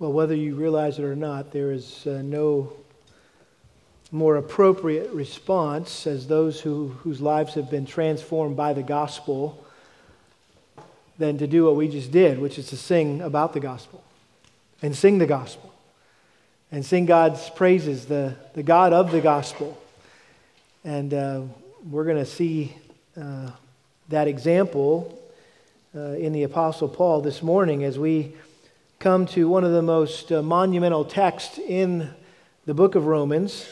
Well, whether you realize it or not, there is uh, no more appropriate response as those who, whose lives have been transformed by the gospel than to do what we just did, which is to sing about the gospel and sing the gospel and sing God's praises, the, the God of the gospel. And uh, we're going to see uh, that example uh, in the Apostle Paul this morning as we come to one of the most uh, monumental texts in the book of Romans.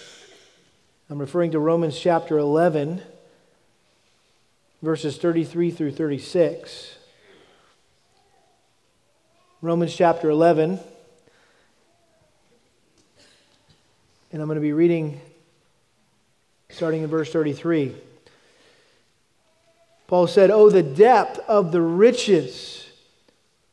I'm referring to Romans chapter 11, verses 33 through 36. Romans chapter 11. And I'm going to be reading starting in verse 33. Paul said, Oh, the depth of the riches,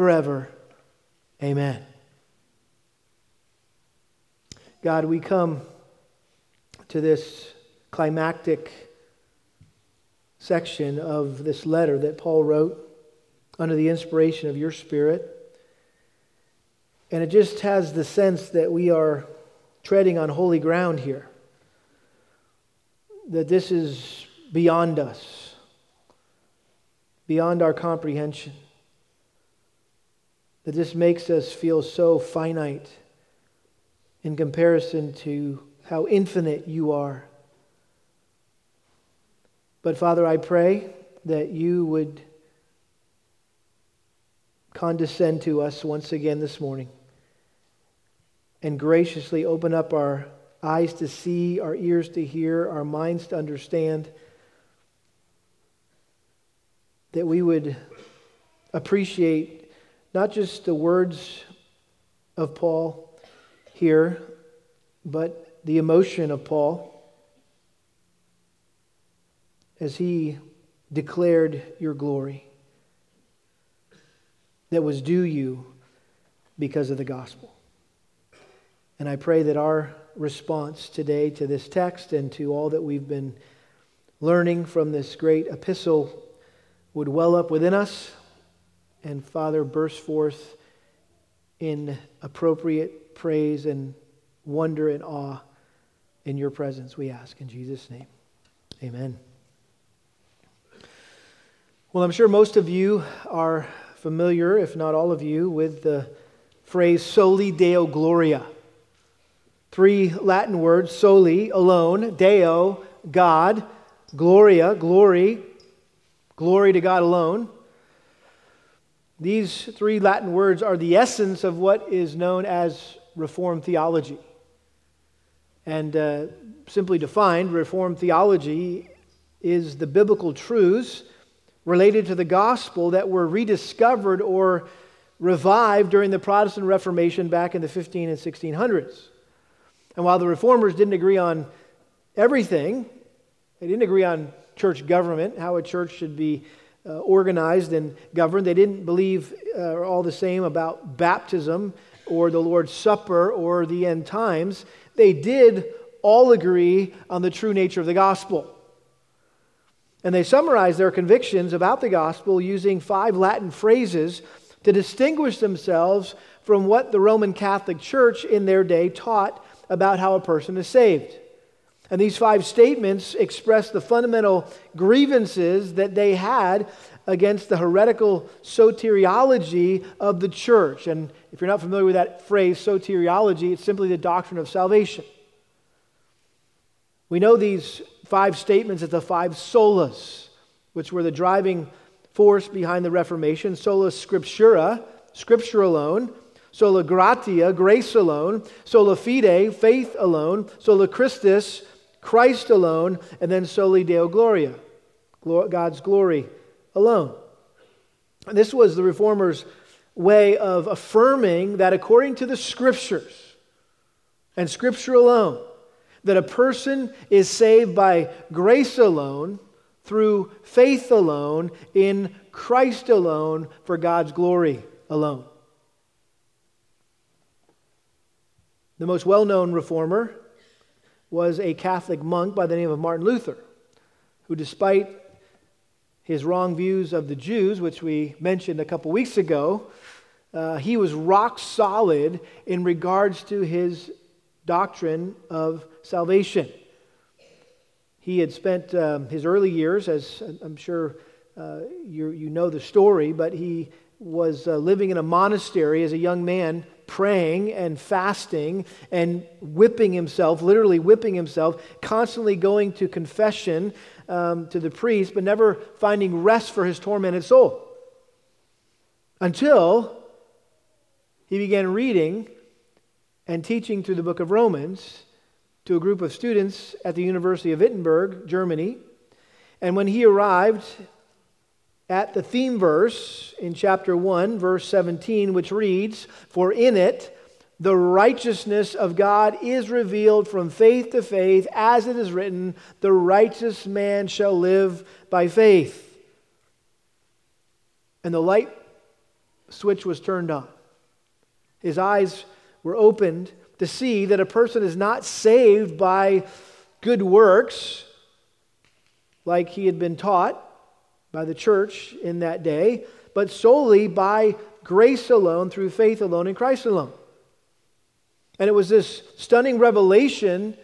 forever. Amen. God, we come to this climactic section of this letter that Paul wrote under the inspiration of your Spirit. And it just has the sense that we are treading on holy ground here, that this is beyond us, beyond our comprehension, that this makes us feel so finite in comparison to how infinite you are. But Father, I pray that you would condescend to us once again this morning and graciously open up our eyes to see, our ears to hear, our minds to understand, that we would appreciate not just the words of Paul here, but the emotion of Paul as he declared your glory that was due you because of the gospel. And I pray that our response today to this text and to all that we've been learning from this great epistle would well up within us and, Father, burst forth in appropriate praise and wonder and awe in your presence, we ask in Jesus' name. Amen. Well, I'm sure most of you are familiar, if not all of you, with the phrase soli deo gloria. Three Latin words soli, alone, deo, God, gloria, glory, glory to God alone. These three Latin words are the essence of what is known as Reformed theology. And uh, simply defined, Reformed theology is the biblical truths related to the gospel that were rediscovered or revived during the Protestant Reformation back in the 15 and 1600s. And while the reformers didn't agree on everything, they didn't agree on church government, how a church should be uh, organized and governed. They didn't believe uh, all the same about baptism or the Lord's Supper or the end times. They did all agree on the true nature of the gospel. And they summarized their convictions about the gospel using five Latin phrases to distinguish themselves from what the Roman Catholic Church in their day taught about how a person is saved. And these five statements express the fundamental grievances that they had against the heretical soteriology of the church. And if you're not familiar with that phrase, soteriology, it's simply the doctrine of salvation. We know these five statements as the five solas, which were the driving force behind the Reformation sola scriptura, scripture alone, sola gratia, grace alone, sola fide, faith alone, sola Christus, Christ alone, and then soli Deo Gloria, God's glory alone. And this was the Reformers' way of affirming that according to the scriptures and scripture alone, that a person is saved by grace alone, through faith alone, in Christ alone, for God's glory alone. The most well known reformer was a Catholic monk by the name of Martin Luther, who, despite his wrong views of the Jews, which we mentioned a couple weeks ago, uh, he was rock solid in regards to his doctrine of salvation. He had spent um, his early years, as I'm sure uh, you, you know the story, but he was uh, living in a monastery as a young man, praying and fasting and whipping himself, literally whipping himself, constantly going to confession um, to the priest, but never finding rest for his tormented soul. Until he began reading and teaching through the book of Romans to a group of students at the University of Wittenberg, Germany. And when he arrived at the theme verse in chapter 1, verse 17, which reads, For in it the righteousness of God is revealed from faith to faith, as it is written, The righteous man shall live by faith. And the light switch was turned on. His eyes were opened to see that a person is not saved by good works, like he had been taught by the church in that day, but solely by grace alone, through faith alone, in Christ alone. And it was this stunning revelation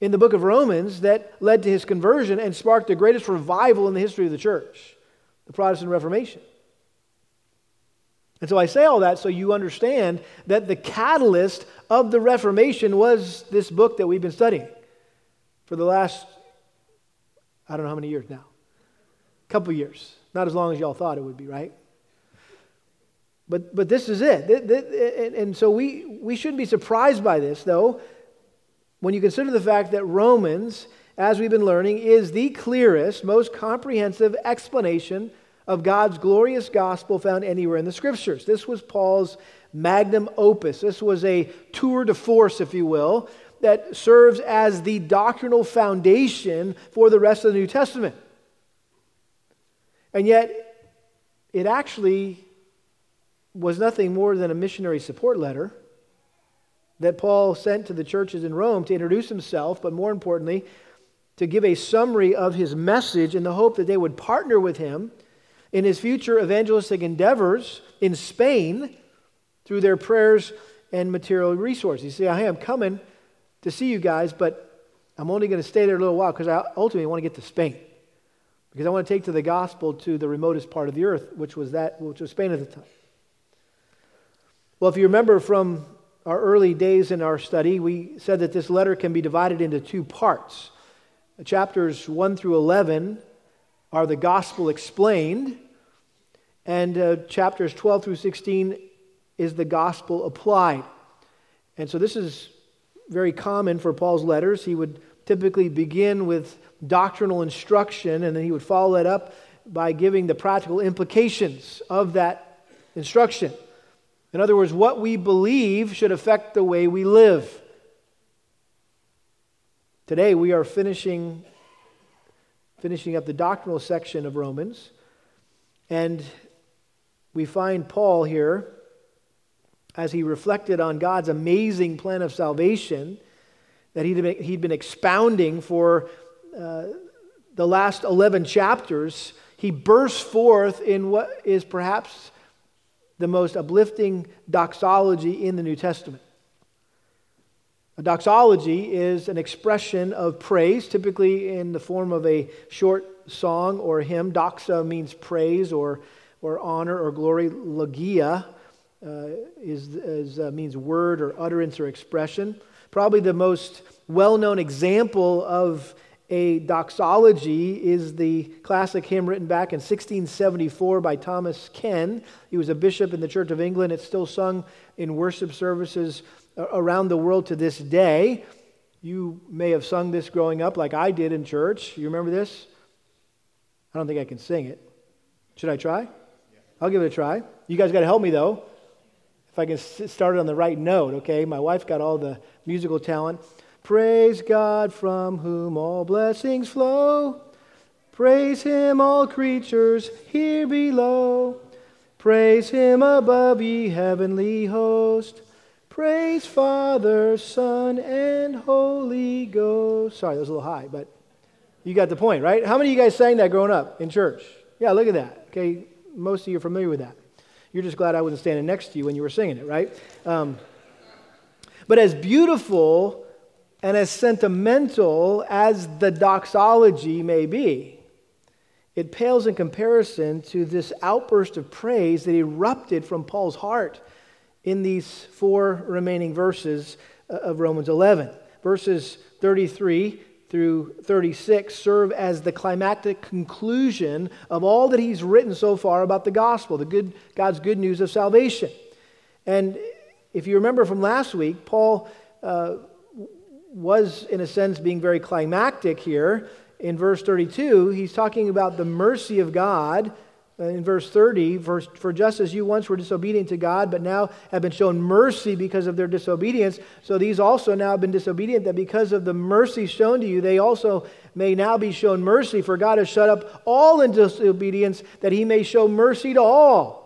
in the book of Romans that led to his conversion and sparked the greatest revival in the history of the church, the Protestant Reformation. And so I say all that so you understand that the catalyst of the Reformation was this book that we've been studying for the last, I don't know how many years now couple years. Not as long as y'all thought it would be, right? But, but this is it. And so we, we shouldn't be surprised by this, though, when you consider the fact that Romans, as we've been learning, is the clearest, most comprehensive explanation of God's glorious gospel found anywhere in the scriptures. This was Paul's magnum opus. This was a tour de force, if you will, that serves as the doctrinal foundation for the rest of the New Testament. And yet, it actually was nothing more than a missionary support letter that Paul sent to the churches in Rome to introduce himself, but more importantly, to give a summary of his message in the hope that they would partner with him in his future evangelistic endeavors in Spain through their prayers and material resources. You see, I am coming to see you guys, but I'm only going to stay there a little while because I ultimately want to get to Spain because I want to take to the gospel to the remotest part of the earth, which was that which was Spain at the time. Well, if you remember from our early days in our study, we said that this letter can be divided into two parts. Chapters 1 through 11 are the gospel explained, and uh, chapters 12 through 16 is the gospel applied. And so this is very common for Paul's letters. He would typically begin with doctrinal instruction, and then he would follow that up by giving the practical implications of that instruction. In other words, what we believe should affect the way we live. Today we are finishing finishing up the doctrinal section of Romans, and we find Paul here as he reflected on God's amazing plan of salvation that he'd been, he'd been expounding for uh, the last 11 chapters, he bursts forth in what is perhaps the most uplifting doxology in the New Testament. A doxology is an expression of praise, typically in the form of a short song or hymn. Doxa means praise or, or honor or glory. Logia uh, is, is uh, means word or utterance or expression. Probably the most well known example of a doxology is the classic hymn written back in 1674 by Thomas Ken. He was a bishop in the Church of England. It's still sung in worship services uh, around the world to this day. You may have sung this growing up like I did in church. You remember this? I don't think I can sing it. Should I try? I'll give it a try. You guys got to help me, though. If I can start it on the right note, okay? My wife's got all the musical talent. Praise God from whom all blessings flow. Praise him, all creatures here below. Praise him above, ye heavenly host. Praise Father, Son, and Holy Ghost. Sorry, that was a little high, but you got the point, right? How many of you guys sang that growing up in church? Yeah, look at that. Okay, most of you are familiar with that. You're just glad I wasn't standing next to you when you were singing it, right? Um, but as beautiful and as sentimental as the doxology may be, it pales in comparison to this outburst of praise that erupted from Paul's heart in these four remaining verses uh, of Romans 11. Verses 33 through 36 serve as the climactic conclusion of all that he's written so far about the gospel, the good, God's good news of salvation. And if you remember from last week, Paul uh, was, in a sense, being very climactic here. In verse 32, he's talking about the mercy of God uh, in verse 30, verse, for just as you once were disobedient to God, but now have been shown mercy because of their disobedience, so these also now have been disobedient, that because of the mercy shown to you, they also may now be shown mercy. For God has shut up all in disobedience, that he may show mercy to all.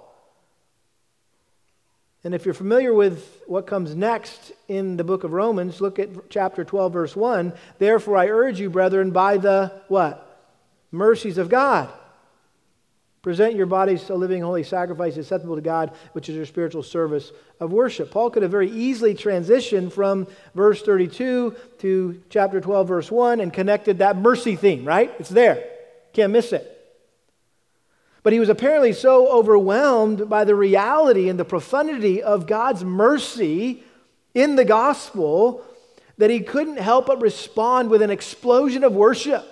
And if you're familiar with what comes next in the book of Romans, look at chapter 12, verse 1. Therefore, I urge you, brethren, by the what? Mercies of God Present your bodies a living, holy sacrifice acceptable to God, which is your spiritual service of worship. Paul could have very easily transitioned from verse 32 to chapter 12, verse 1, and connected that mercy theme, right? It's there. Can't miss it. But he was apparently so overwhelmed by the reality and the profundity of God's mercy in the gospel that he couldn't help but respond with an explosion of worship.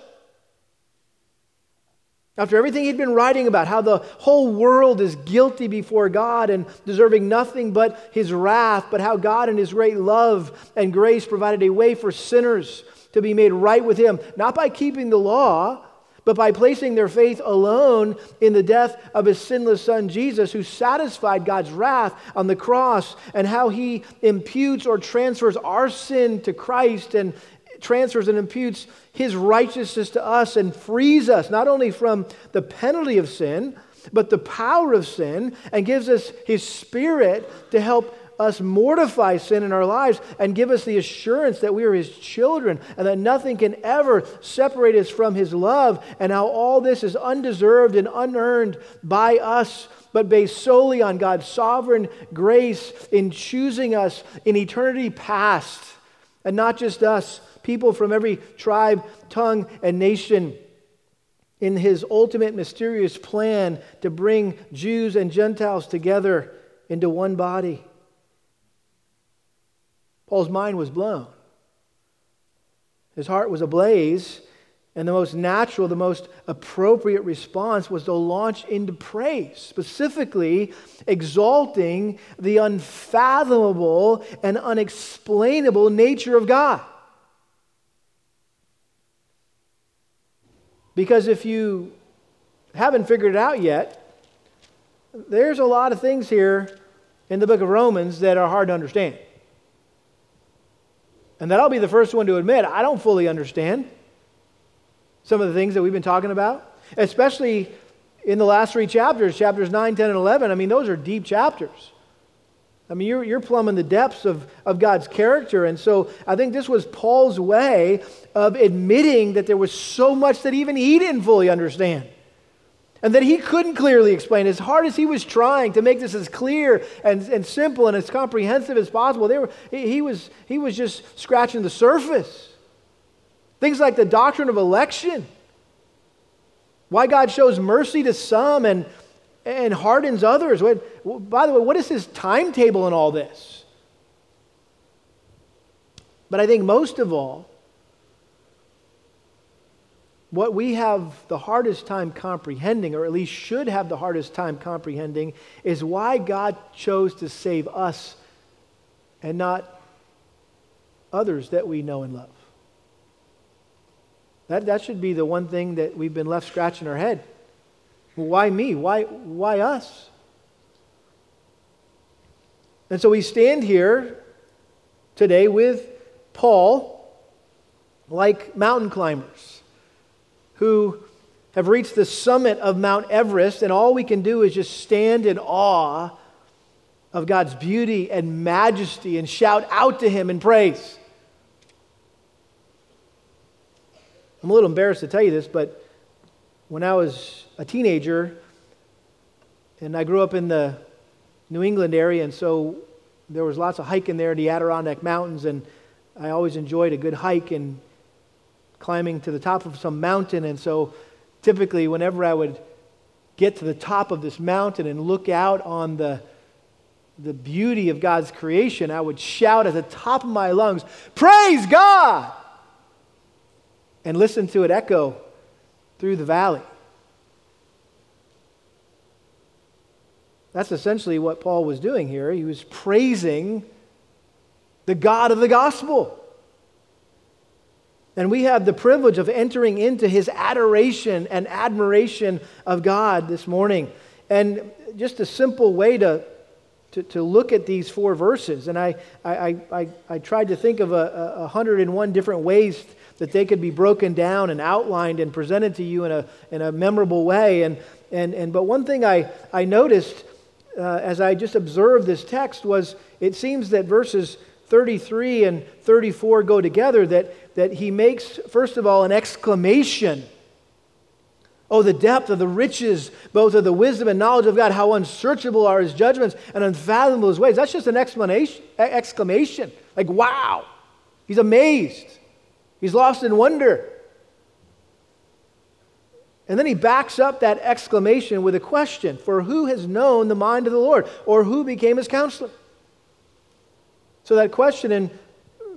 After everything he'd been writing about, how the whole world is guilty before God and deserving nothing but his wrath, but how God in his great love and grace provided a way for sinners to be made right with him, not by keeping the law, but by placing their faith alone in the death of his sinless son Jesus, who satisfied God's wrath on the cross, and how he imputes or transfers our sin to Christ and transfers and imputes his righteousness to us and frees us not only from the penalty of sin, but the power of sin, and gives us his spirit to help us mortify sin in our lives and give us the assurance that we are his children and that nothing can ever separate us from his love, and how all this is undeserved and unearned by us but based solely on God's sovereign grace in choosing us in eternity past, and not just us, people from every tribe, tongue, and nation in his ultimate mysterious plan to bring Jews and Gentiles together into one body. Paul's mind was blown. His heart was ablaze, and the most natural, the most appropriate response was to launch into praise, specifically exalting the unfathomable and unexplainable nature of God. Because if you haven't figured it out yet, there's a lot of things here in the book of Romans that are hard to understand. And that I'll be the first one to admit, I don't fully understand some of the things that we've been talking about, especially in the last three chapters, chapters 9, 10, and 11. I mean, those are deep chapters. I mean, you're, you're plumbing the depths of, of God's character. And so I think this was Paul's way of admitting that there was so much that even he didn't fully understand. And that he couldn't clearly explain. As hard as he was trying to make this as clear and, and simple and as comprehensive as possible, they were, he, was, he was just scratching the surface. Things like the doctrine of election, why God shows mercy to some and and hardens others. By the way, what is his timetable in all this? But I think most of all, what we have the hardest time comprehending, or at least should have the hardest time comprehending, is why God chose to save us and not others that we know and love. That, that should be the one thing that we've been left scratching our head. Why me? Why, why us? And so we stand here today with Paul, like mountain climbers who have reached the summit of Mount Everest, and all we can do is just stand in awe of God's beauty and majesty and shout out to Him in praise. I'm a little embarrassed to tell you this, but when I was a teenager, and I grew up in the New England area, and so there was lots of hiking there, in the Adirondack Mountains, and I always enjoyed a good hike and climbing to the top of some mountain. And so typically, whenever I would get to the top of this mountain and look out on the, the beauty of God's creation, I would shout at the top of my lungs, Praise God! And listen to it echo through the valley. That's essentially what Paul was doing here. He was praising the God of the gospel. And we have the privilege of entering into his adoration and admiration of God this morning. And just a simple way to, to, to look at these four verses, and I, I, I, I tried to think of a, a 101 different ways that they could be broken down and outlined and presented to you in a, in a memorable way. And, and, and, but one thing I, I noticed uh, as I just observed this text was it seems that verses 33 and 34 go together, that, that he makes, first of all, an exclamation. Oh, the depth of the riches, both of the wisdom and knowledge of God, how unsearchable are his judgments and unfathomable his ways. That's just an explanation, exclamation. Like, wow. He's amazed. He's lost in wonder. And then he backs up that exclamation with a question For who has known the mind of the Lord? Or who became his counselor? So that question in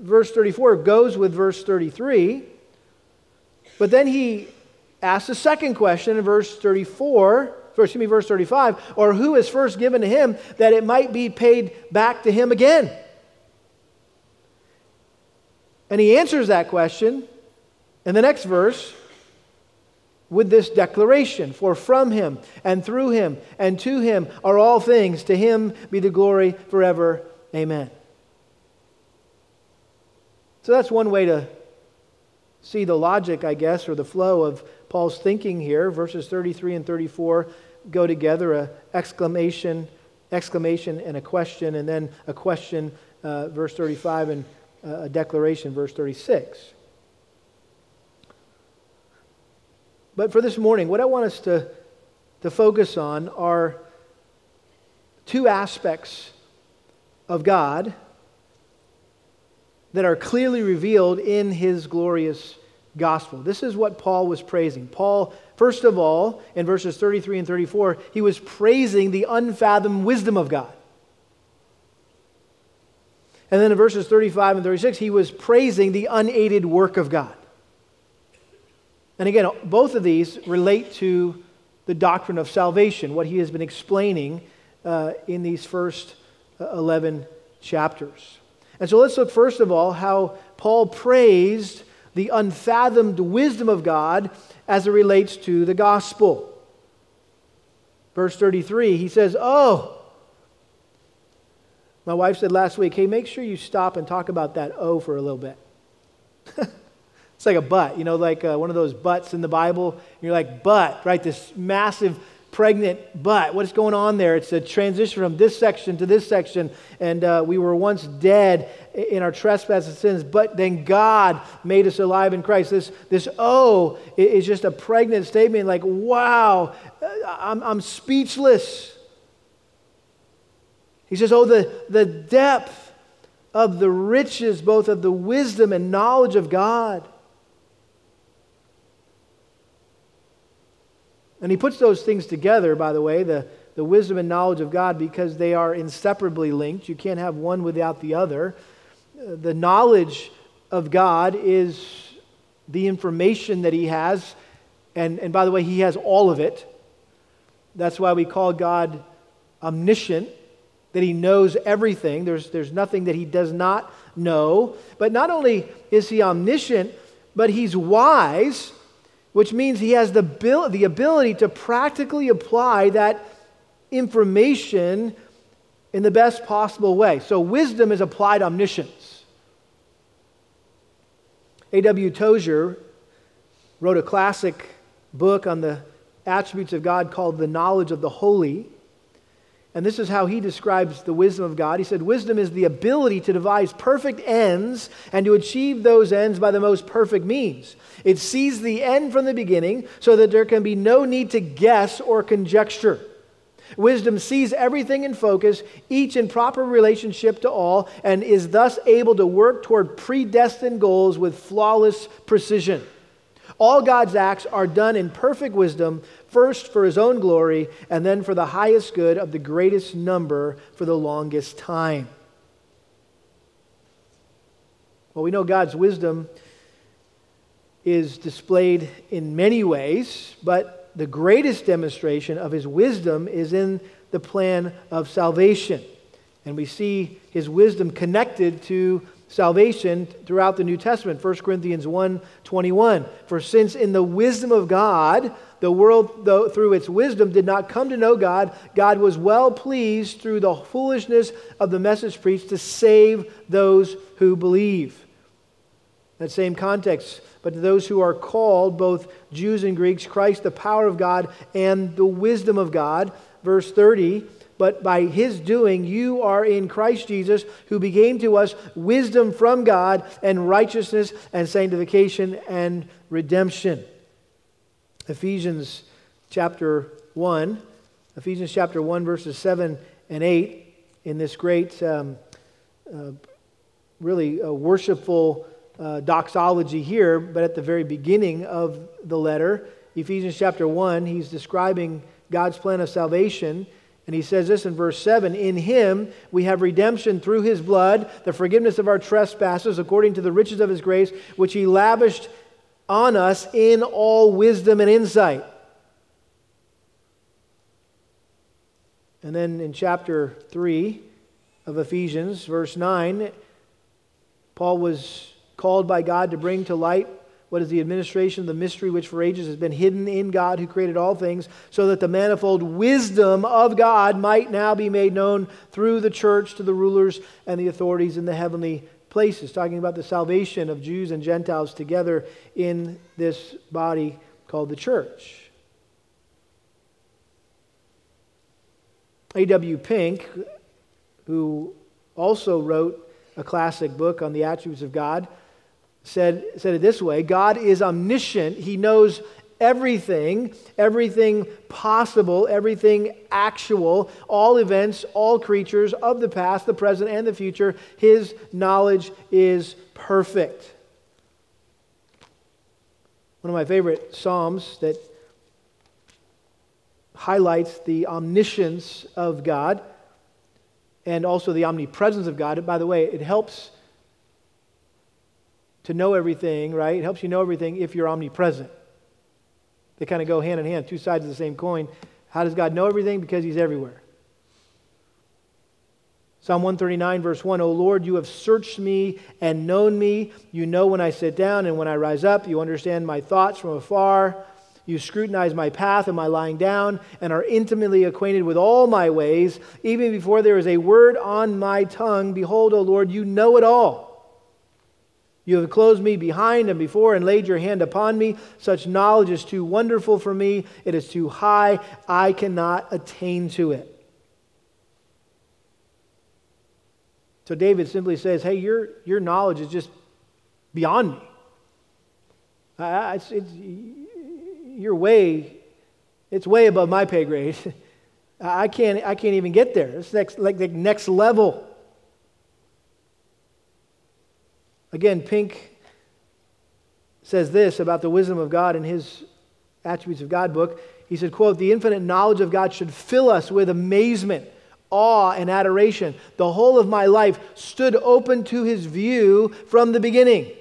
verse 34 goes with verse 33. But then he asks a second question in verse 34, excuse me, verse 35, or who is first given to him that it might be paid back to him again? And he answers that question in the next verse with this declaration For from him and through him and to him are all things. To him be the glory forever. Amen. So that's one way to see the logic, I guess, or the flow of Paul's thinking here. Verses 33 and 34 go together a exclamation, exclamation and a question, and then a question, uh, verse 35, and uh, a declaration, verse 36. But for this morning, what I want us to, to focus on are two aspects of God that are clearly revealed in his glorious gospel. This is what Paul was praising. Paul, first of all, in verses 33 and 34, he was praising the unfathomed wisdom of God. And then in verses 35 and 36, he was praising the unaided work of God. And again, both of these relate to the doctrine of salvation, what he has been explaining uh, in these first uh, 11 chapters. And so let's look first of all how Paul praised the unfathomed wisdom of God as it relates to the gospel. Verse 33, he says, Oh, my wife said last week, hey, make sure you stop and talk about that oh for a little bit. it's like a but, you know, like uh, one of those buts in the Bible. You're like, but, right? This massive pregnant but what's going on there it's a transition from this section to this section and uh, we were once dead in our trespasses and sins but then god made us alive in christ. This this oh is just a pregnant statement like wow uh, i'm, I'm speechless. He says oh the, the depth of the riches both of the wisdom and knowledge of god And he puts those things together, by the way, the, the wisdom and knowledge of God, because they are inseparably linked. You can't have one without the other. Uh, the knowledge of God is the information that he has. And, and by the way, he has all of it. That's why we call God omniscient, that he knows everything. There's, there's nothing that he does not know. But not only is he omniscient, but he's wise which means he has the, the ability to practically apply that information in the best possible way. So, wisdom is applied omniscience. A.W. Tozer wrote a classic book on the attributes of God called The Knowledge of the Holy. And this is how he describes the wisdom of God. He said, Wisdom is the ability to devise perfect ends and to achieve those ends by the most perfect means. It sees the end from the beginning so that there can be no need to guess or conjecture. Wisdom sees everything in focus, each in proper relationship to all, and is thus able to work toward predestined goals with flawless precision. All God's acts are done in perfect wisdom, first for his own glory, and then for the highest good of the greatest number for the longest time. Well, we know God's wisdom is displayed in many ways, but the greatest demonstration of his wisdom is in the plan of salvation. And we see his wisdom connected to salvation throughout the New Testament. 1 Corinthians 1 21. For since in the wisdom of God, the world, though, through its wisdom, did not come to know God, God was well pleased through the foolishness of the message preached to save those who believe. That same context. But to those who are called, both Jews and Greeks, Christ, the power of God and the wisdom of God. Verse 30 but by his doing, you are in Christ Jesus, who became to us wisdom from God and righteousness and sanctification and redemption. Ephesians chapter 1, Ephesians chapter 1, verses 7 and 8, in this great, um, uh, really uh, worshipful uh, doxology here, but at the very beginning of the letter, Ephesians chapter 1, he's describing God's plan of salvation. And he says this in verse 7 In him we have redemption through his blood, the forgiveness of our trespasses, according to the riches of his grace, which he lavished on us in all wisdom and insight. And then in chapter 3 of Ephesians, verse 9, Paul was called by God to bring to light what is the administration of the mystery which for ages has been hidden in God who created all things, so that the manifold wisdom of God might now be made known through the church to the rulers and the authorities in the heavenly places, talking about the salvation of Jews and Gentiles together in this body called the church. A.W. Pink, who also wrote a classic book on the attributes of God, said, said it this way God is omniscient. He knows everything, everything possible, everything actual, all events, all creatures of the past, the present, and the future. His knowledge is perfect. One of my favorite Psalms that highlights the omniscience of God and also the omnipresence of God. By the way, it helps to know everything, right? It helps you know everything if you're omnipresent. They kind of go hand in hand, two sides of the same coin. How does God know everything? Because He's everywhere. Psalm 139, verse 1 O Lord, you have searched me and known me. You know when I sit down and when I rise up. You understand my thoughts from afar. You scrutinize my path and my lying down and are intimately acquainted with all my ways. Even before there is a word on my tongue, behold, O Lord, you know it all. You have closed me behind and before and laid your hand upon me. Such knowledge is too wonderful for me. It is too high. I cannot attain to it. So David simply says, Hey, your, your knowledge is just beyond me. I, it's, it's, way, it's way above my pay grade. I can't, I can't even get there. It's next, like the next level. Again, Pink says this about the wisdom of God in his Attributes of God book. He said, quote, the infinite knowledge of God should fill us with amazement, awe, and adoration. The whole of my life stood open to his view from the beginning.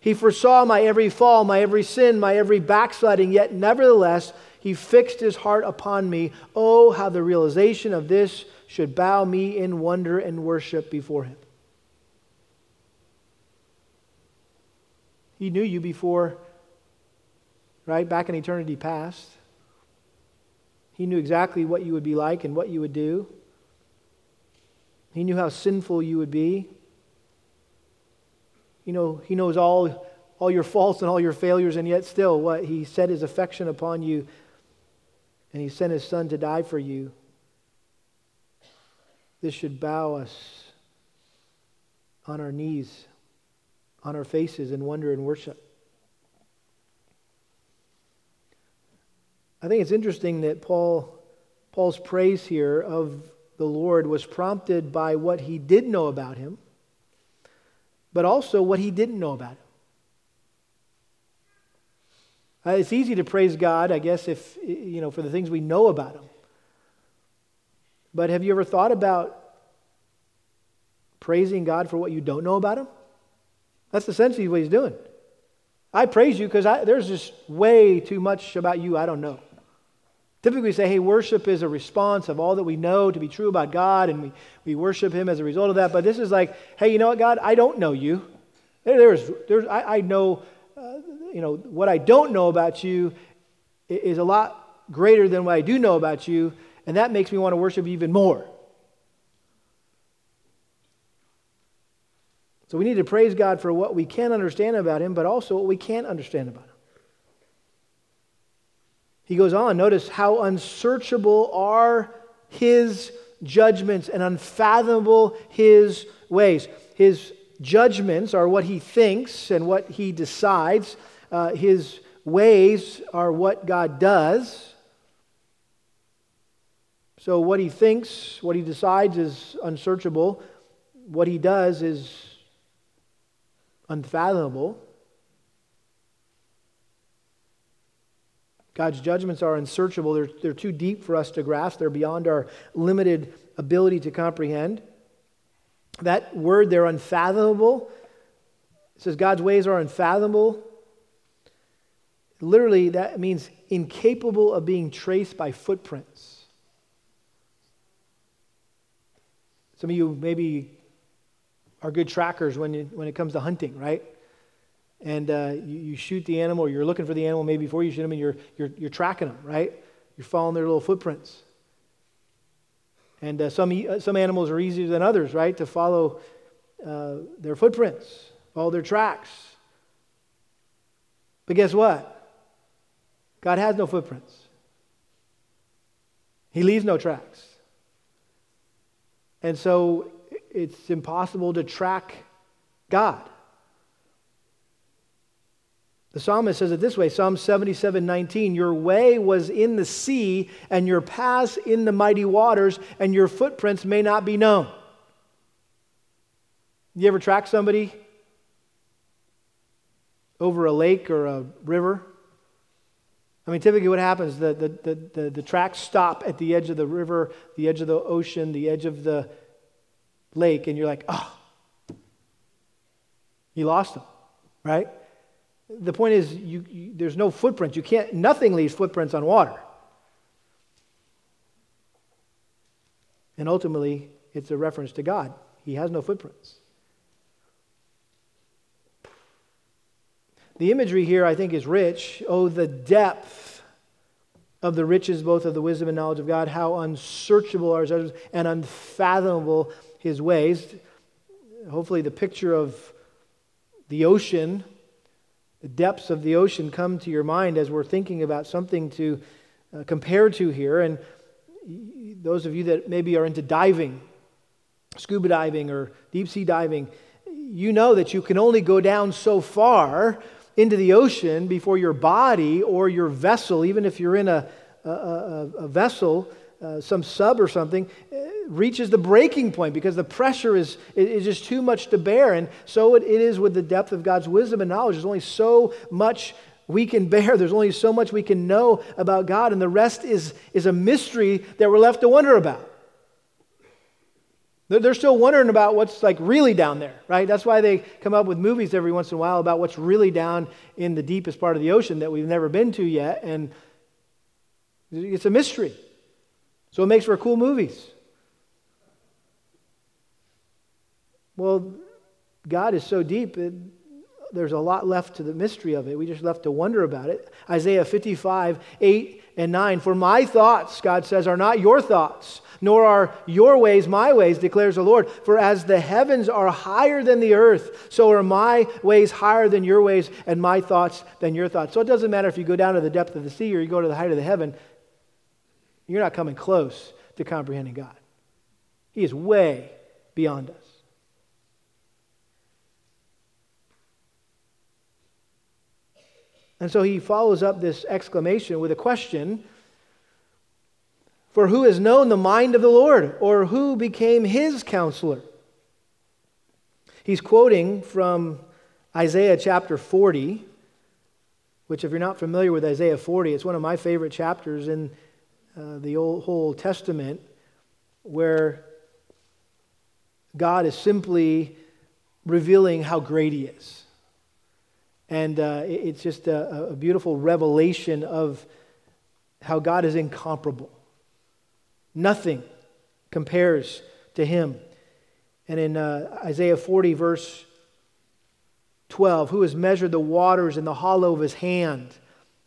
He foresaw my every fall, my every sin, my every backsliding, yet nevertheless, he fixed his heart upon me. Oh, how the realization of this should bow me in wonder and worship before him. He knew you before, right? Back in eternity past. He knew exactly what you would be like and what you would do. He knew how sinful you would be. You know, he knows all, all your faults and all your failures, and yet still, what? He set his affection upon you, and he sent his son to die for you. This should bow us on our knees, on our faces in wonder and worship. I think it's interesting that Paul, Paul's praise here of the Lord was prompted by what he did know about him, but also what he didn't know about him. Uh, it's easy to praise God, I guess, if, you know, for the things we know about him. But have you ever thought about praising God for what you don't know about him? That's essentially what he's doing. I praise you because there's just way too much about you I don't know. Typically, we say, hey, worship is a response of all that we know to be true about God, and we, we worship Him as a result of that. But this is like, hey, you know what, God? I don't know you. There, there's, there's, I, I know, uh, you know, what I don't know about you is a lot greater than what I do know about you, and that makes me want to worship even more. So we need to praise God for what we can understand about Him, but also what we can't understand about Him. He goes on, notice how unsearchable are his judgments and unfathomable his ways. His judgments are what he thinks and what he decides, uh, his ways are what God does. So, what he thinks, what he decides is unsearchable. What he does is unfathomable. God's judgments are unsearchable. They're, they're too deep for us to grasp, they're beyond our limited ability to comprehend. That word, they're unfathomable. It says God's ways are unfathomable. Literally, that means incapable of being traced by footprints. Some of you maybe are good trackers when, you, when it comes to hunting, right? and uh, you, you, shoot the animal, or you're looking for the animal maybe before you shoot them, and you're, you're, you're tracking them, right? You're following their little footprints. And uh, some, uh, some animals are easier than others, right, to follow uh, their footprints, follow their tracks. But guess what? God has no footprints, He leaves no tracks. And so it's impossible to track God. The psalmist says it this way Psalm 77 19, Your way was in the sea, and your paths in the mighty waters, and your footprints may not be known. You ever track somebody over a lake or a river? I mean, typically what happens, the, the, the, the, the tracks stop at the edge of the river, the edge of the ocean, the edge of the lake, and you're like, oh, you lost them, right? The point is, you, you, there's no footprints. You can't, nothing leaves footprints on water. And ultimately, it's a reference to God. He has no footprints. The imagery here, I think, is rich. Oh, the depth of the riches, both of the wisdom and knowledge of God, how unsearchable are his judgments and unfathomable his ways. Hopefully, the picture of the ocean the depths of the ocean come to your mind as we're thinking about something to uh, compare to here. And those of you that maybe are into diving, scuba diving or deep sea diving, you know that you can only go down so far into the ocean before your body or your vessel, even if you're in a, a, a, a vessel, uh, some sub or something, reaches the breaking point because the pressure is, is just too much to bear. And so it, it is with the depth of God's wisdom and knowledge. There's only so much we can bear, there's only so much we can know about God, and the rest is, is a mystery that we're left to wonder about. They're still wondering about what's like really down there, right? That's why they come up with movies every once in a while about what's really down in the deepest part of the ocean that we've never been to yet. And it's a mystery. So it makes for cool movies. Well, God is so deep, it, there's a lot left to the mystery of it. We just left to wonder about it. Isaiah 55, 8 and 9. For my thoughts, God says, are not your thoughts, nor are your ways my ways, declares the Lord. For as the heavens are higher than the earth, so are my ways higher than your ways, and my thoughts than your thoughts. So it doesn't matter if you go down to the depth of the sea or you go to the height of the heaven, you're not coming close to comprehending God. He is way beyond us. And so he follows up this exclamation with a question For who has known the mind of the Lord, or who became his counselor? He's quoting from Isaiah chapter 40, which, if you're not familiar with Isaiah 40, it's one of my favorite chapters in uh, the old, whole Testament where God is simply revealing how great he is. And uh, it's just a, a beautiful revelation of how God is incomparable. Nothing compares to him. And in uh, Isaiah 40, verse 12, who has measured the waters in the hollow of his hand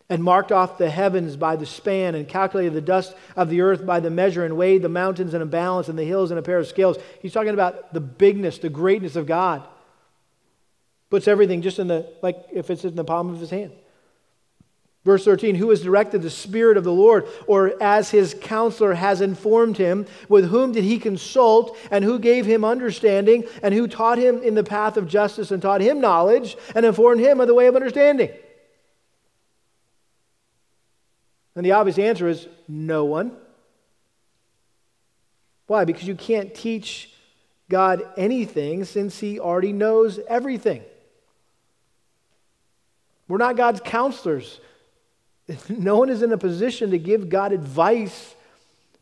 and marked off the heavens by the span and calculated the dust of the earth by the measure and weighed the mountains in a balance and the hills in a pair of scales? He's talking about the bigness, the greatness of God. Puts everything just in the, like if it's in the palm of his hand. Verse 13, who has directed the Spirit of the Lord, or as his counselor has informed him? With whom did he consult, and who gave him understanding, and who taught him in the path of justice, and taught him knowledge, and informed him of the way of understanding? And the obvious answer is no one. Why? Because you can't teach God anything since he already knows everything. We're not God's counselors. No one is in a position to give God advice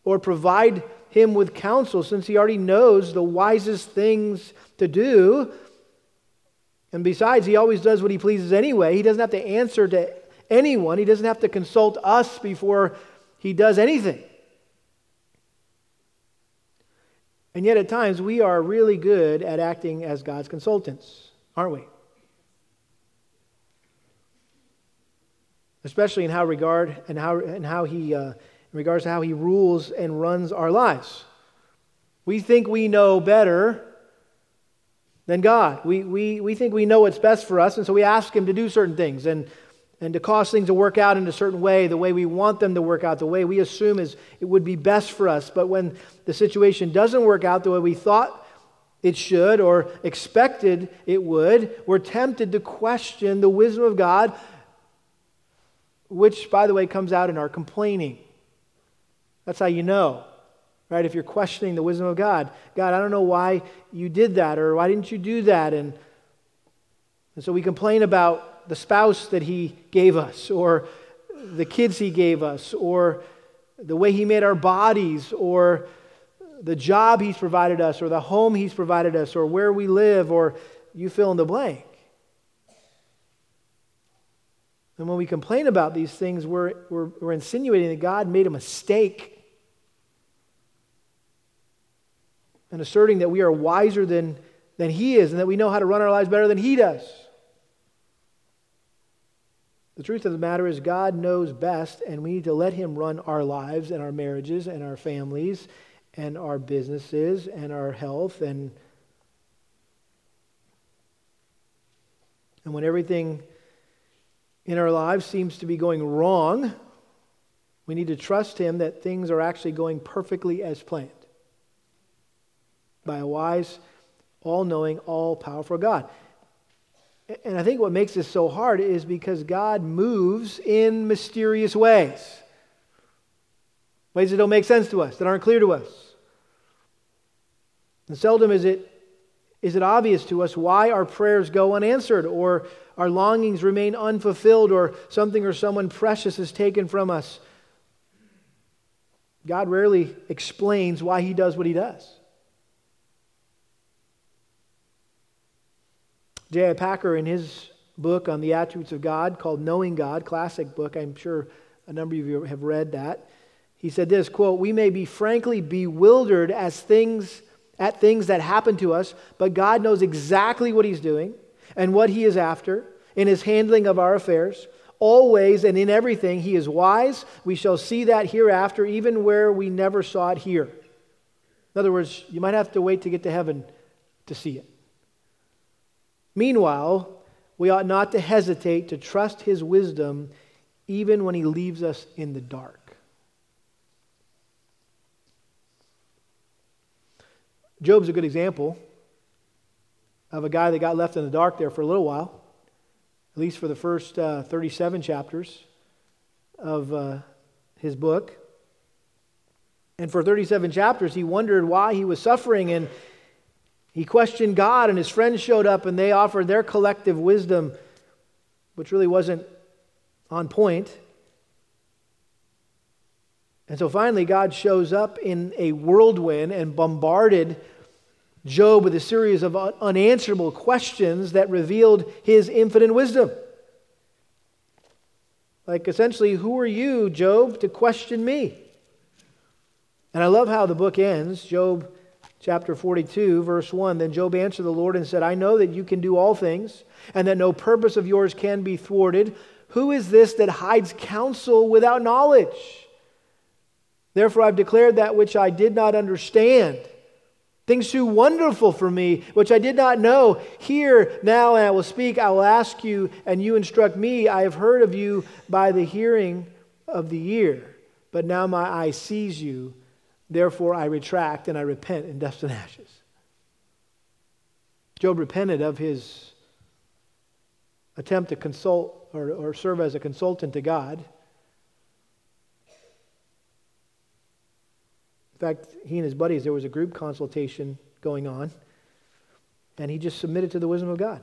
or provide him with counsel since he already knows the wisest things to do. And besides, he always does what he pleases anyway. He doesn't have to answer to anyone, he doesn't have to consult us before he does anything. And yet, at times, we are really good at acting as God's consultants, aren't we? especially in how regard and how, and how he, uh, in regards to how he rules and runs our lives. We think we know better than God. We, we, we think we know what's best for us, and so we ask him to do certain things and, and to cause things to work out in a certain way, the way we want them to work out, the way we assume is it would be best for us. But when the situation doesn't work out the way we thought it should or expected it would, we're tempted to question the wisdom of God which, by the way, comes out in our complaining. That's how you know, right? If you're questioning the wisdom of God, God, I don't know why you did that, or why didn't you do that? And, and so we complain about the spouse that He gave us, or the kids He gave us, or the way He made our bodies, or the job He's provided us, or the home He's provided us, or where we live, or you fill in the blank. And when we complain about these things, we're, we're, we're insinuating that God made a mistake and asserting that we are wiser than, than He is and that we know how to run our lives better than He does. The truth of the matter is, God knows best, and we need to let Him run our lives and our marriages and our families and our businesses and our health. And, and when everything in our lives seems to be going wrong, we need to trust Him that things are actually going perfectly as planned by a wise, all knowing, all powerful God. And I think what makes this so hard is because God moves in mysterious ways ways that don't make sense to us, that aren't clear to us. And seldom is it, is it obvious to us why our prayers go unanswered or our longings remain unfulfilled, or something or someone precious is taken from us. God rarely explains why he does what he does. J.I. Packer, in his book on the attributes of God called Knowing God, classic book, I'm sure a number of you have read that. He said this quote, We may be frankly bewildered as things at things that happen to us, but God knows exactly what he's doing and what he is after in his handling of our affairs. Always and in everything, he is wise. We shall see that hereafter, even where we never saw it here. In other words, you might have to wait to get to heaven to see it. Meanwhile, we ought not to hesitate to trust his wisdom even when he leaves us in the dark. Job's a good example of a guy that got left in the dark there for a little while, at least for the first uh, 37 chapters of uh, his book. And for 37 chapters, he wondered why he was suffering, and he questioned God, and his friends showed up, and they offered their collective wisdom, which really wasn't on point. And so finally, God shows up in a whirlwind and bombarded Job with a series of unanswerable questions that revealed his infinite wisdom. Like, essentially, who are you, Job, to question me? And I love how the book ends. Job chapter 42, verse 1. Then Job answered the Lord and said, I know that you can do all things, and that no purpose of yours can be thwarted. Who is this that hides counsel without knowledge? Therefore, I've declared that which I did not understand. Things too wonderful for me, which I did not know. Here, now, and I will speak. I will ask you, and you instruct me. I have heard of you by the hearing of the ear, but now my eye sees you. Therefore, I retract and I repent in dust and ashes. Job repented of his attempt to consult or, or serve as a consultant to God. In fact, he and his buddies, there was a group consultation going on, and he just submitted to the wisdom of God.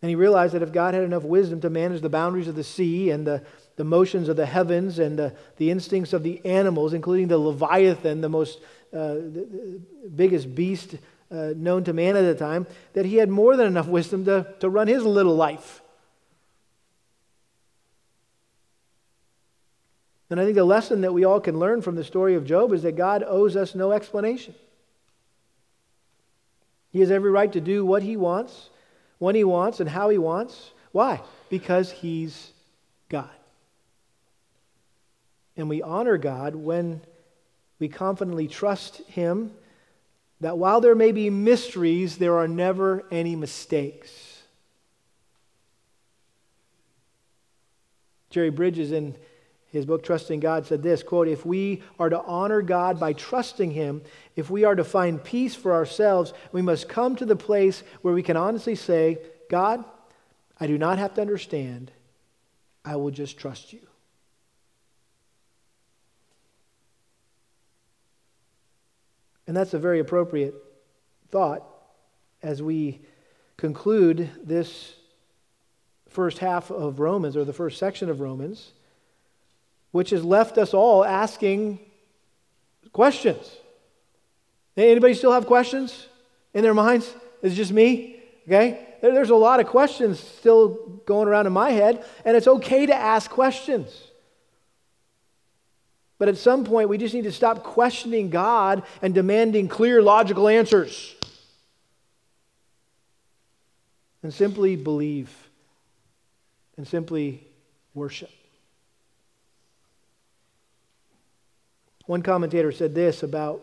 And he realized that if God had enough wisdom to manage the boundaries of the sea and the, the motions of the heavens and the, the instincts of the animals, including the Leviathan, the most uh, the, biggest beast uh, known to man at the time, that he had more than enough wisdom to, to run his little life. And I think the lesson that we all can learn from the story of Job is that God owes us no explanation. He has every right to do what he wants, when he wants, and how he wants. Why? Because he's God. And we honor God when we confidently trust him that while there may be mysteries, there are never any mistakes. Jerry Bridges in his book trusting god said this quote if we are to honor god by trusting him if we are to find peace for ourselves we must come to the place where we can honestly say god i do not have to understand i will just trust you and that's a very appropriate thought as we conclude this first half of romans or the first section of romans which has left us all asking questions. Anybody still have questions in their minds? Is it just me? Okay? There's a lot of questions still going around in my head, and it's okay to ask questions. But at some point, we just need to stop questioning God and demanding clear, logical answers. And simply believe and simply worship. One commentator said this about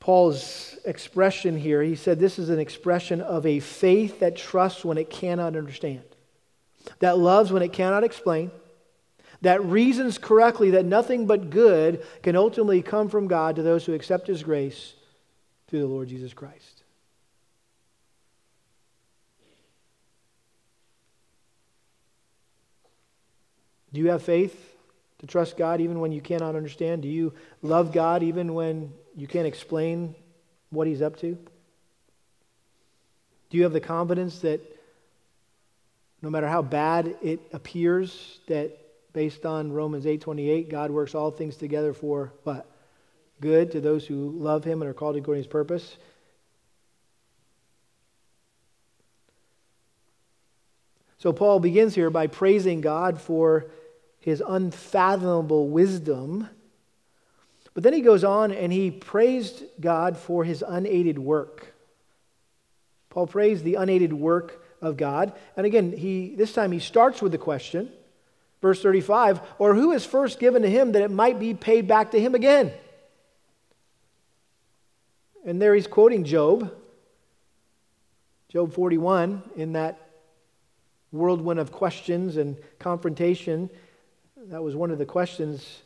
Paul's expression here. He said this is an expression of a faith that trusts when it cannot understand, that loves when it cannot explain, that reasons correctly that nothing but good can ultimately come from God to those who accept his grace through the Lord Jesus Christ. Do you have faith to trust God even when you cannot understand? Do you love God even when you can't explain what He's up to? Do you have the confidence that no matter how bad it appears, that based on Romans 8:28, God works all things together for what? Good to those who love Him and are called according to His purpose. So Paul begins here by praising God for his unfathomable wisdom. But then he goes on and he praised God for his unaided work. Paul praised the unaided work of God. And again, he, this time he starts with the question, verse 35 or who is first given to him that it might be paid back to him again? And there he's quoting Job, Job 41, in that whirlwind of questions and confrontation. That was one of the questions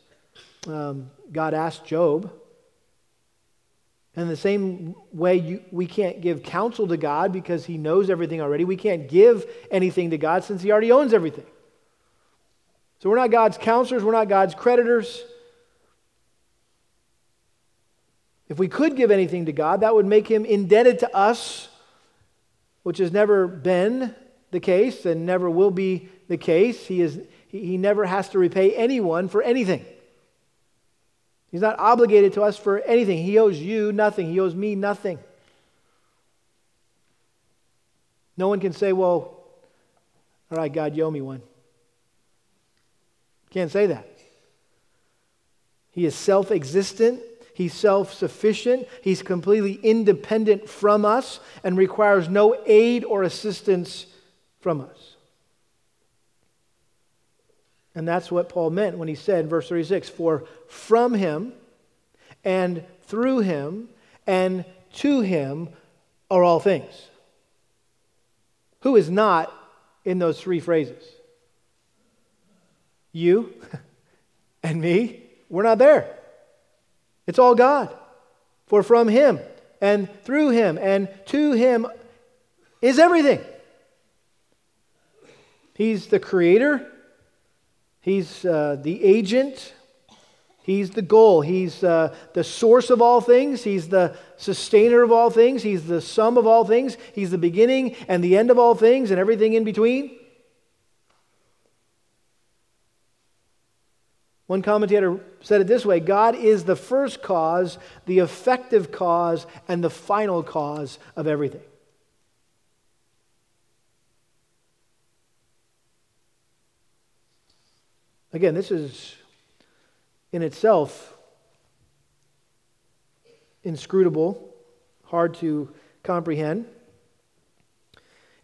um, God asked Job. And the same way, you, we can't give counsel to God because He knows everything already. We can't give anything to God since He already owns everything. So we're not God's counselors, we're not God's creditors. If we could give anything to God, that would make Him indebted to us, which has never been the case and never will be the case. He, is, he never has to repay anyone for anything. He's not obligated to us for anything. He owes you nothing. He owes me nothing. No one can say, well, all right, God, you owe me one. Can't say that. He is self existent. He's self sufficient. He's completely independent from us and requires no aid or assistance from us. And that's what Paul meant when he said, verse 36 For from him and through him and to him are all things. Who is not in those three phrases? You and me, we're not there. It's all God. For from him and through him and to him is everything. He's the creator, He's uh, the agent. He's the goal. He's uh, the source of all things. He's the sustainer of all things. He's the sum of all things. He's the beginning and the end of all things and everything in between. One commentator said it this way God is the first cause, the effective cause, and the final cause of everything. Again, this is in itself inscrutable, hard to comprehend.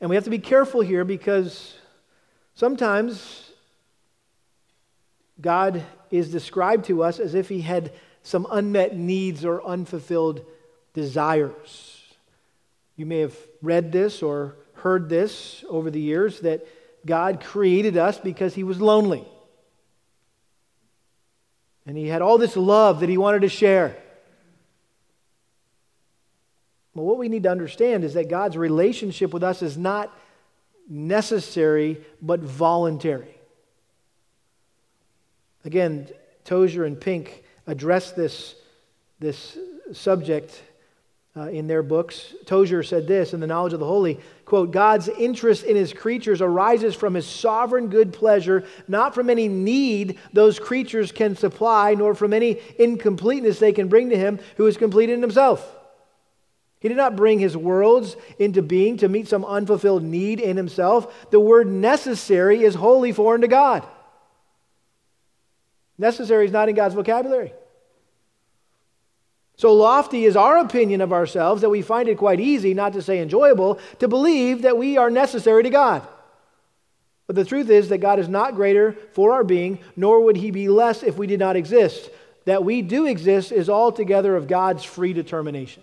And we have to be careful here because sometimes God is described to us as if he had some unmet needs or unfulfilled desires. You may have read this or heard this over the years that God created us because he was lonely. And he had all this love that he wanted to share. Well, what we need to understand is that God's relationship with us is not necessary but voluntary. Again, Tozer and Pink address this, this subject uh, in their books. Tozer said this in The Knowledge of the Holy quote, God's interest in his creatures arises from his sovereign good pleasure, not from any need those creatures can supply, nor from any incompleteness they can bring to him who is complete in himself. He did not bring his worlds into being to meet some unfulfilled need in himself. The word necessary is wholly foreign to God. Necessary is not in God's vocabulary. So lofty is our opinion of ourselves that we find it quite easy, not to say enjoyable, to believe that we are necessary to God. But the truth is that God is not greater for our being, nor would he be less if we did not exist. That we do exist is altogether of God's free determination.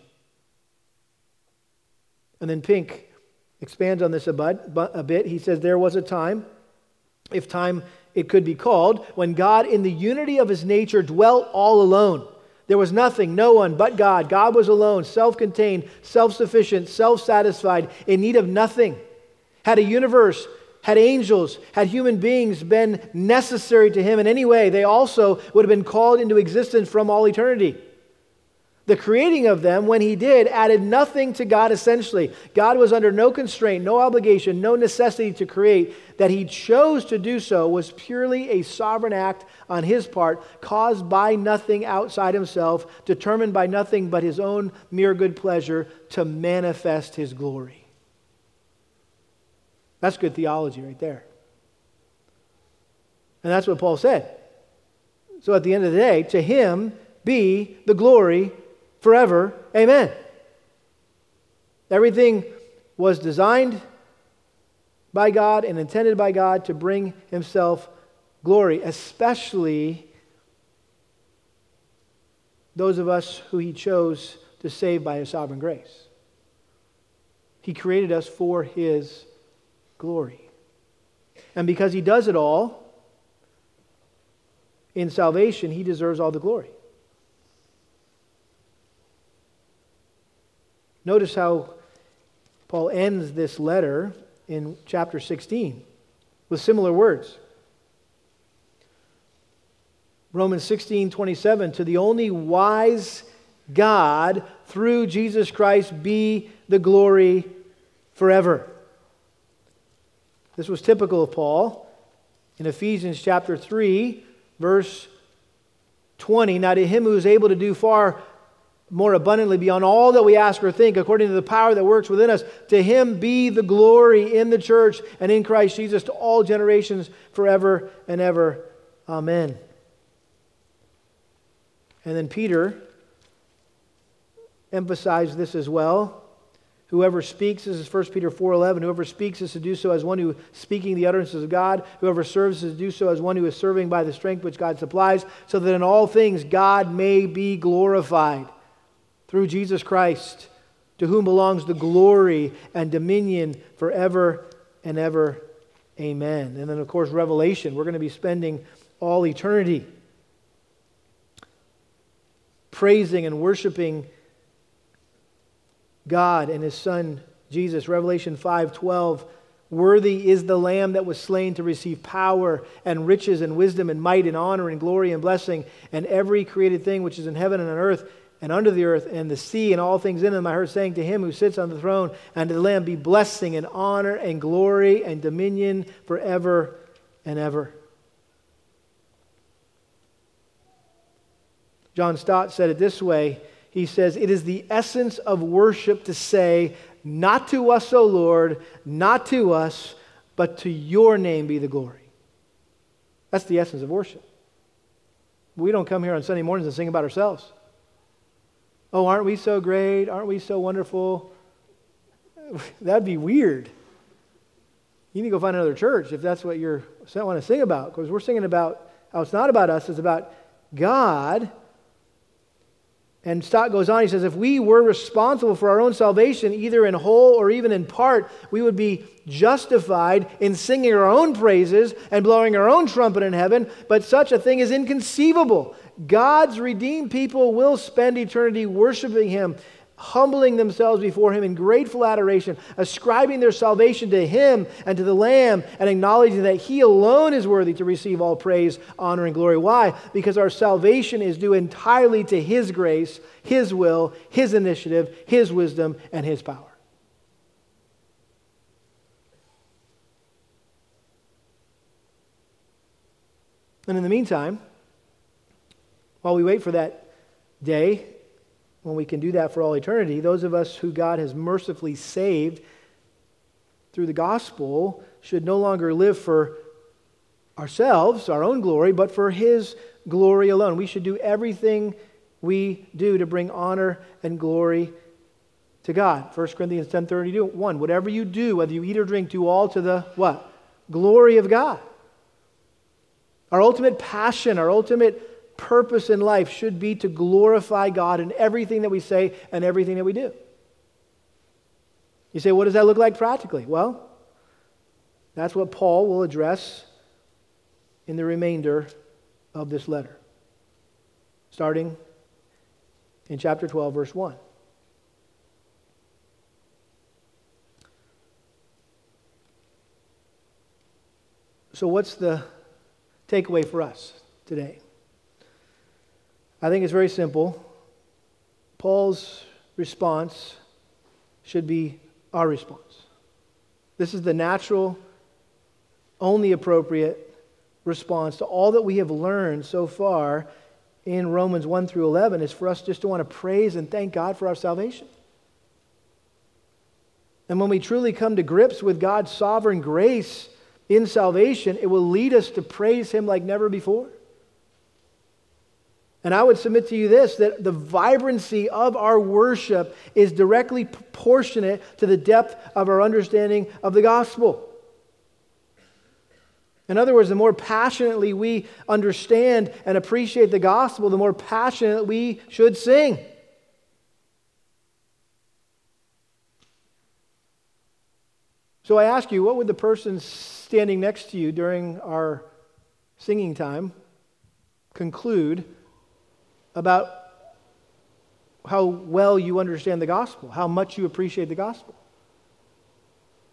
And then Pink expands on this a bit. He says, There was a time, if time it could be called, when God, in the unity of his nature, dwelt all alone there was nothing, no one but God. God was alone, self contained, self sufficient, self satisfied, in need of nothing. Had a universe, had angels, had human beings been necessary to him in any way, they also would have been called into existence from all eternity. The creating of them, when he did, added nothing to God essentially. God was under no constraint, no obligation, no necessity to create. That he chose to do so was purely a sovereign act on his part, caused by nothing outside himself, determined by nothing but his own mere good pleasure to manifest his glory. That's good theology right there. And that's what Paul said. So at the end of the day, to him be the glory forever. Amen. Everything was designed by God and intended by God to bring himself glory, especially those of us who he chose to save by his sovereign grace. He created us for his glory. And because he does it all in salvation, he deserves all the glory. Notice how Paul ends this letter in chapter 16 with similar words. Romans 16, 27, to the only wise God through Jesus Christ be the glory forever. This was typical of Paul in Ephesians chapter 3, verse 20. Now, to him who is able to do far more abundantly beyond all that we ask or think, according to the power that works within us. To him be the glory in the church and in Christ Jesus to all generations forever and ever. Amen. And then Peter emphasized this as well. Whoever speaks, this is 1 Peter 4.11, whoever speaks is to do so as one who speaking the utterances of God. Whoever serves is to do so as one who is serving by the strength which God supplies, so that in all things God may be glorified through Jesus Christ, to whom belongs the glory and dominion forever and ever. Amen. And then, of course, Revelation. We're going to be spending all eternity praising and worshiping God and his son Jesus. Revelation 5:12 Worthy is the lamb that was slain to receive power and riches and wisdom and might and honor and glory and blessing and every created thing which is in heaven and on earth and under the earth and the sea and all things in them. I heard saying to him who sits on the throne and to the Lamb be blessing and honor and glory and dominion forever and ever. John Stott said it this way He says, It is the essence of worship to say, Not to us, O Lord, not to us, but to your name be the glory. That's the essence of worship. We don't come here on Sunday mornings and sing about ourselves. Oh, aren't we so great? Aren't we so wonderful? That'd be weird. You need to go find another church if that's what you want to sing about, because we're singing about how it's not about us, it's about God. And Stott goes on, he says, if we were responsible for our own salvation, either in whole or even in part, we would be justified in singing our own praises and blowing our own trumpet in heaven, but such a thing is inconceivable. God's redeemed people will spend eternity worshiping Him, humbling themselves before Him in grateful adoration, ascribing their salvation to Him and to the Lamb, and acknowledging that He alone is worthy to receive all praise, honor, and glory. Why? Because our salvation is due entirely to His grace, His will, His initiative, His wisdom, and His power. And in the meantime, while we wait for that day when we can do that for all eternity, those of us who God has mercifully saved through the gospel should no longer live for ourselves, our own glory, but for His glory alone. We should do everything we do to bring honor and glory to God. 1 Corinthians 10 31. Whatever you do, whether you eat or drink, do all to the what? Glory of God. Our ultimate passion, our ultimate purpose in life should be to glorify God in everything that we say and everything that we do. You say, what does that look like practically? Well, that's what Paul will address in the remainder of this letter, starting in chapter 12, verse 1. So, what's the takeaway for us today? I think it's very simple. Paul's response should be our response. This is the natural, only appropriate response to all that we have learned so far in Romans 1 through 11 is for us just to want to praise and thank God for our salvation. And when we truly come to grips with God's sovereign grace in salvation, it will lead us to praise Him like never before. And I would submit to you this that the vibrancy of our worship is directly proportionate to the depth of our understanding of the gospel. In other words, the more passionately we understand and appreciate the gospel, the more passionate we should sing. So I ask you, what would the person standing next to you during our singing time conclude about how well you understand the gospel, how much you appreciate the gospel?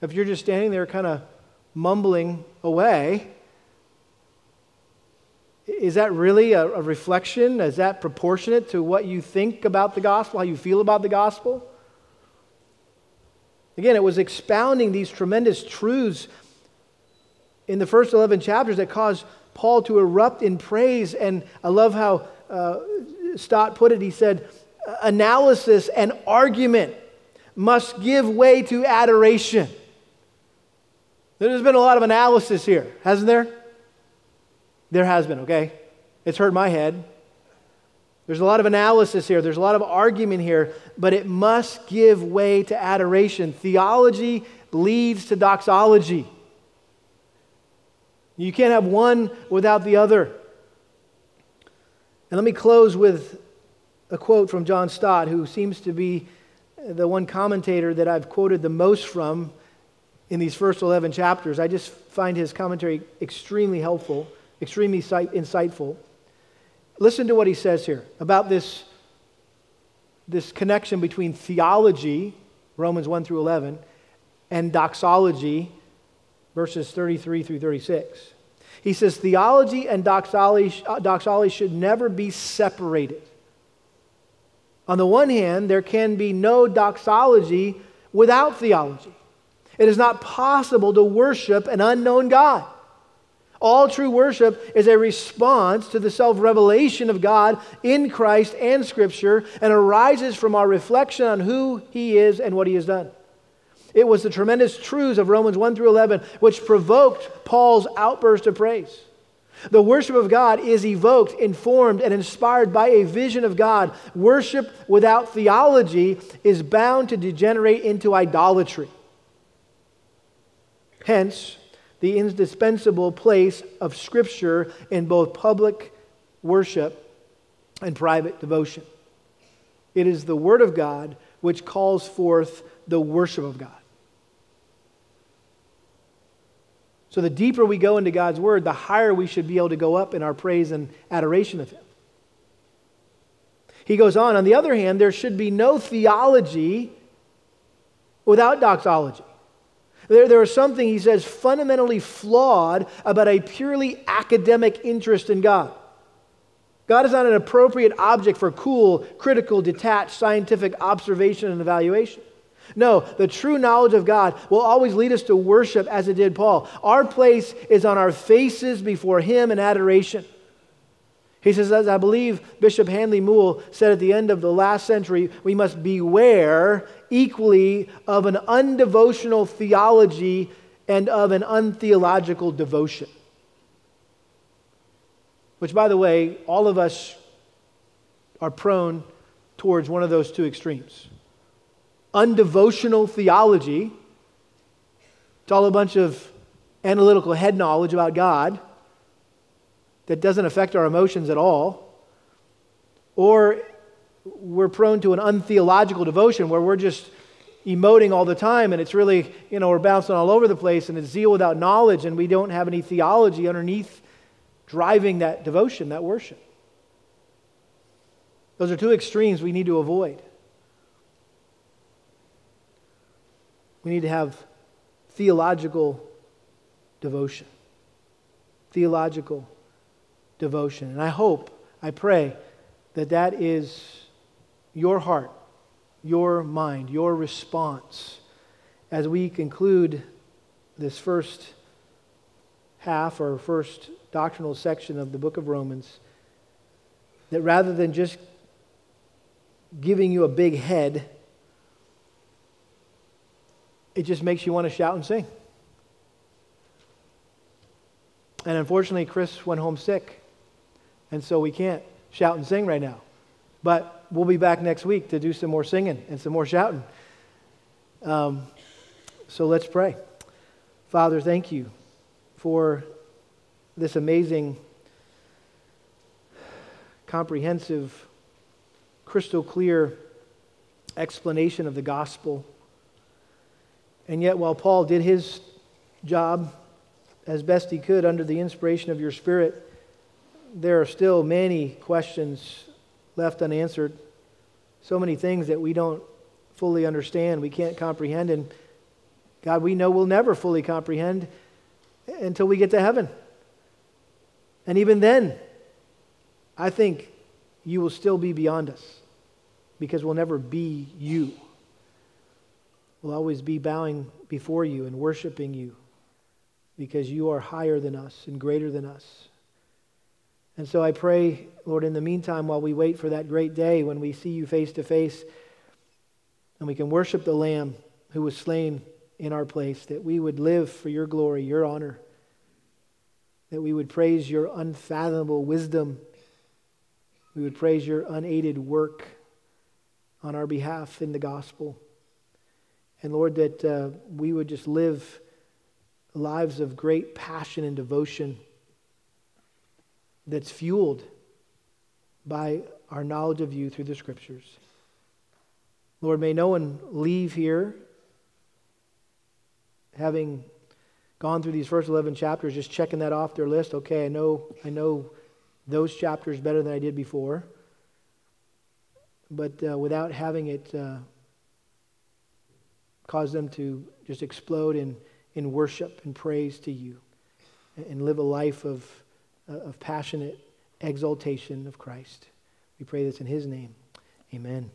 If you're just standing there kind of mumbling away, is that really a, a, reflection? Is that proportionate to what you think about the gospel, how you feel about the gospel? Again, it was expounding these tremendous truths in the first 11 chapters that caused Paul to erupt in praise. And I love how uh, Stott put it. He said, Analysis and argument must give way to adoration. There's been a lot of analysis here, hasn't there? There has been, okay? It's hurt my head. There's a lot of analysis here, there's a lot of argument here, but it must give way to adoration. Theology leads to doxology. You can't have one without the other. And let me close with a quote from John Stott, who seems to be the one commentator that I've quoted the most from in these first 11 chapters. I just find his commentary extremely helpful, extremely insightful. Listen to what he says here about this, this connection between theology, Romans 1 through 11, and doxology, verses 33 through 36. He says, Theology and doxology, uh, doxology should never be separated. On the one hand, there can be no doxology without theology. It is not possible to worship an unknown God. All true worship is a response to the self revelation of God in Christ and Scripture and arises from our reflection on who He is and what He has done. It was the tremendous truths of Romans 1 through 11 which provoked Paul's outburst of praise. The worship of God is evoked, informed, and inspired by a vision of God. Worship without theology is bound to degenerate into idolatry. Hence, the indispensable place of Scripture in both public worship and private devotion. It is the Word of God which calls forth the worship of God. So, the deeper we go into God's Word, the higher we should be able to go up in our praise and adoration of Him. He goes on, on the other hand, there should be no theology without doxology. There, there is something, he says, fundamentally flawed about a purely academic interest in God. God is not an appropriate object for cool, critical, detached scientific observation and evaluation. No, the true knowledge of God will always lead us to worship as it did Paul. Our place is on our faces before Him in adoration. He says, as I believe Bishop Handley Moule said at the end of the last century, we must beware equally of an undevotional theology and of an untheological devotion. Which, by the way, all of us are prone towards one of those two extremes. Undevotional theology, it's all a bunch of analytical head knowledge about God that doesn't affect our emotions at all, or we're prone to an untheological devotion where we're just emoting all the time and it's really, you know, we're bouncing all over the place and it's zeal without knowledge and we don't have any theology underneath driving that devotion, that worship. Those are two extremes we need to avoid. We need to have theological devotion. Theological devotion. And I hope, I pray, that that is your heart, your mind, your response as we conclude this first half or first doctrinal section of the book of Romans. That rather than just giving you a big head, it just makes you want to shout and sing. And unfortunately, Chris went home sick. And so we can't shout and sing right now. But we'll be back next week to do some more singing and some more shouting. Um, so let's pray. Father, thank you for this amazing, comprehensive, crystal clear explanation of the gospel. And yet, while Paul did his job as best he could under the inspiration of your Spirit, there are still many questions left unanswered. So many things that we don't fully understand, we can't comprehend. And God, we know we'll never fully comprehend until we get to heaven. And even then, I think you will still be beyond us because we'll never be you. We'll always be bowing before you and worshiping you because you are higher than us and greater than us. And so I pray, Lord, in the meantime, while we wait for that great day when we see you face to face and we can worship the Lamb who was slain in our place, that we would live for your glory, your honor, that we would praise your unfathomable wisdom, we would praise your unaided work on our behalf in the gospel. And Lord, that uh, we would just live lives of great passion and devotion that's fueled by our knowledge of you through the scriptures. Lord, may no one leave here having gone through these first 11 chapters just checking that off their list. Okay, I know I know those chapters better than I did before. But uh, without having it uh, cause them to just explode in, in worship and praise to you and live a life of uh, of passionate exaltation of Christ. We pray this in his name. Amen.